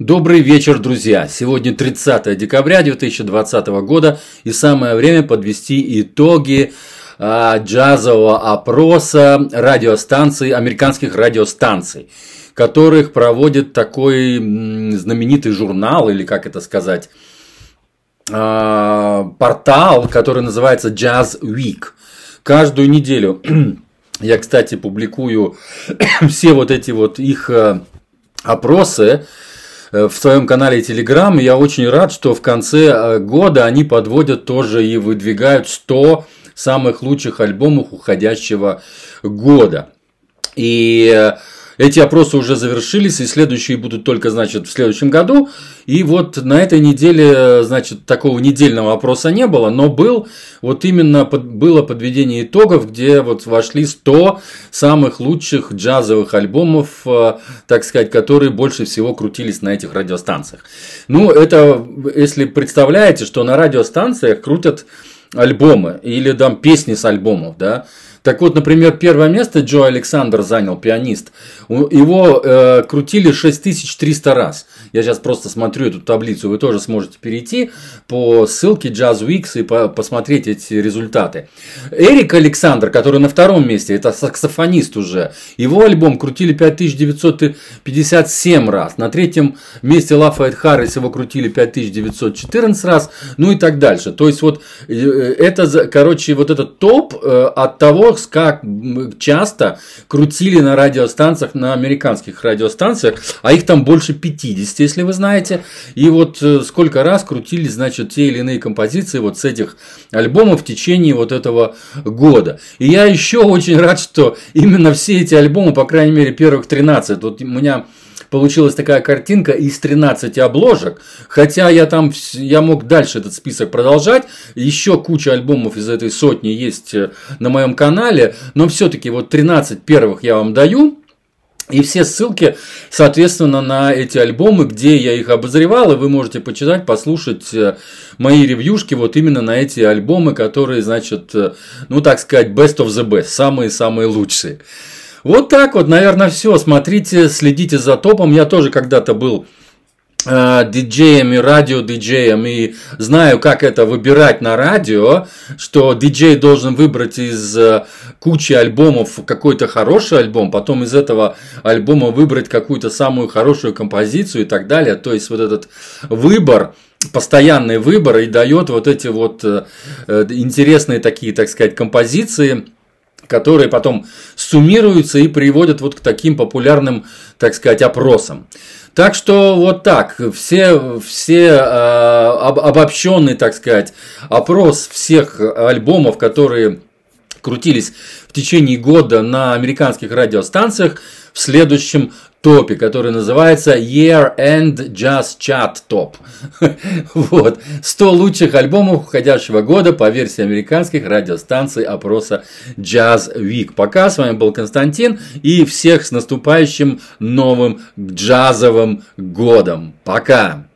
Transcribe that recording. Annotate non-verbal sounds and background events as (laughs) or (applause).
Добрый вечер, друзья! Сегодня 30 декабря 2020 года и самое время подвести итоги а, джазового опроса радиостанций, американских радиостанций, которых проводит такой м, знаменитый журнал, или как это сказать, а, портал, который называется Jazz Week. Каждую неделю (clears throat) я, кстати, публикую (clears throat) все вот эти вот их а, опросы, Э, в своем канале Telegram. Я очень рад, что в конце э, года они подводят тоже и выдвигают 100 самых лучших альбомов уходящего года. И э, эти опросы уже завершились, и следующие будут только, значит, в следующем году. И вот на этой неделе, значит, такого недельного опроса не было, но был вот именно под, было подведение итогов, где вот вошли 100 самых лучших джазовых альбомов, э, так сказать, которые больше всего крутились на этих радиостанциях. Ну, это, если представляете, что на радиостанциях крутят альбомы или там песни с альбомов, да, так вот, например, первое место Джо Александр занял, пианист. Его э, крутили 6300 раз. Я сейчас просто смотрю эту таблицу, вы тоже сможете перейти по ссылке Jazz Weeks и по посмотреть эти результаты. Эрик Александр, который на втором месте, это саксофонист уже. Его альбом крутили 5957 раз. На третьем месте Лафайет Харрис его крутили 5914 раз. Ну и так дальше. То есть вот э, это, короче, вот этот топ э, от того, как часто крутили на радиостанциях, на американских радиостанциях, а их там больше 50, если вы знаете. И вот э, сколько раз крутили, значит, те или иные композиции вот с этих альбомов в течение вот этого года. И я еще очень рад, что именно все эти альбомы, по крайней мере, первых 13, вот у меня получилась такая картинка из 13 обложек, хотя я там, я мог дальше этот список продолжать, еще куча альбомов из этой сотни есть э, на моем канале, но все-таки вот 13 первых я вам даю, и все ссылки, соответственно, на эти альбомы, где я их обозревал, и вы можете почитать, послушать э, мои ревьюшки вот именно на эти альбомы, которые, значит, э, ну так сказать, best of the best, самые-самые лучшие. Вот так вот, наверное, все. Смотрите, следите за топом. Я тоже когда-то был э, диджеем и радио-диджеем и знаю, как это выбирать на радио, что диджей должен выбрать из э, кучи альбомов какой-то хороший альбом, потом из этого альбома выбрать какую-то самую хорошую композицию и так далее. То есть вот этот выбор, постоянный выбор и дает вот эти вот э, интересные такие, так сказать, композиции – которые потом суммируются и приводят вот к таким популярным, так сказать, опросам. Так что вот так, все, все э, обобщенный, так сказать, опрос всех альбомов, которые крутились в течение года на американских радиостанциях в следующем топе, который называется Year End Jazz Chat Top. (laughs) вот. 100 лучших альбомов уходящего года по версии американских радиостанций опроса Jazz Week. Пока с вами был Константин и всех с наступающим новым джазовым годом. Пока!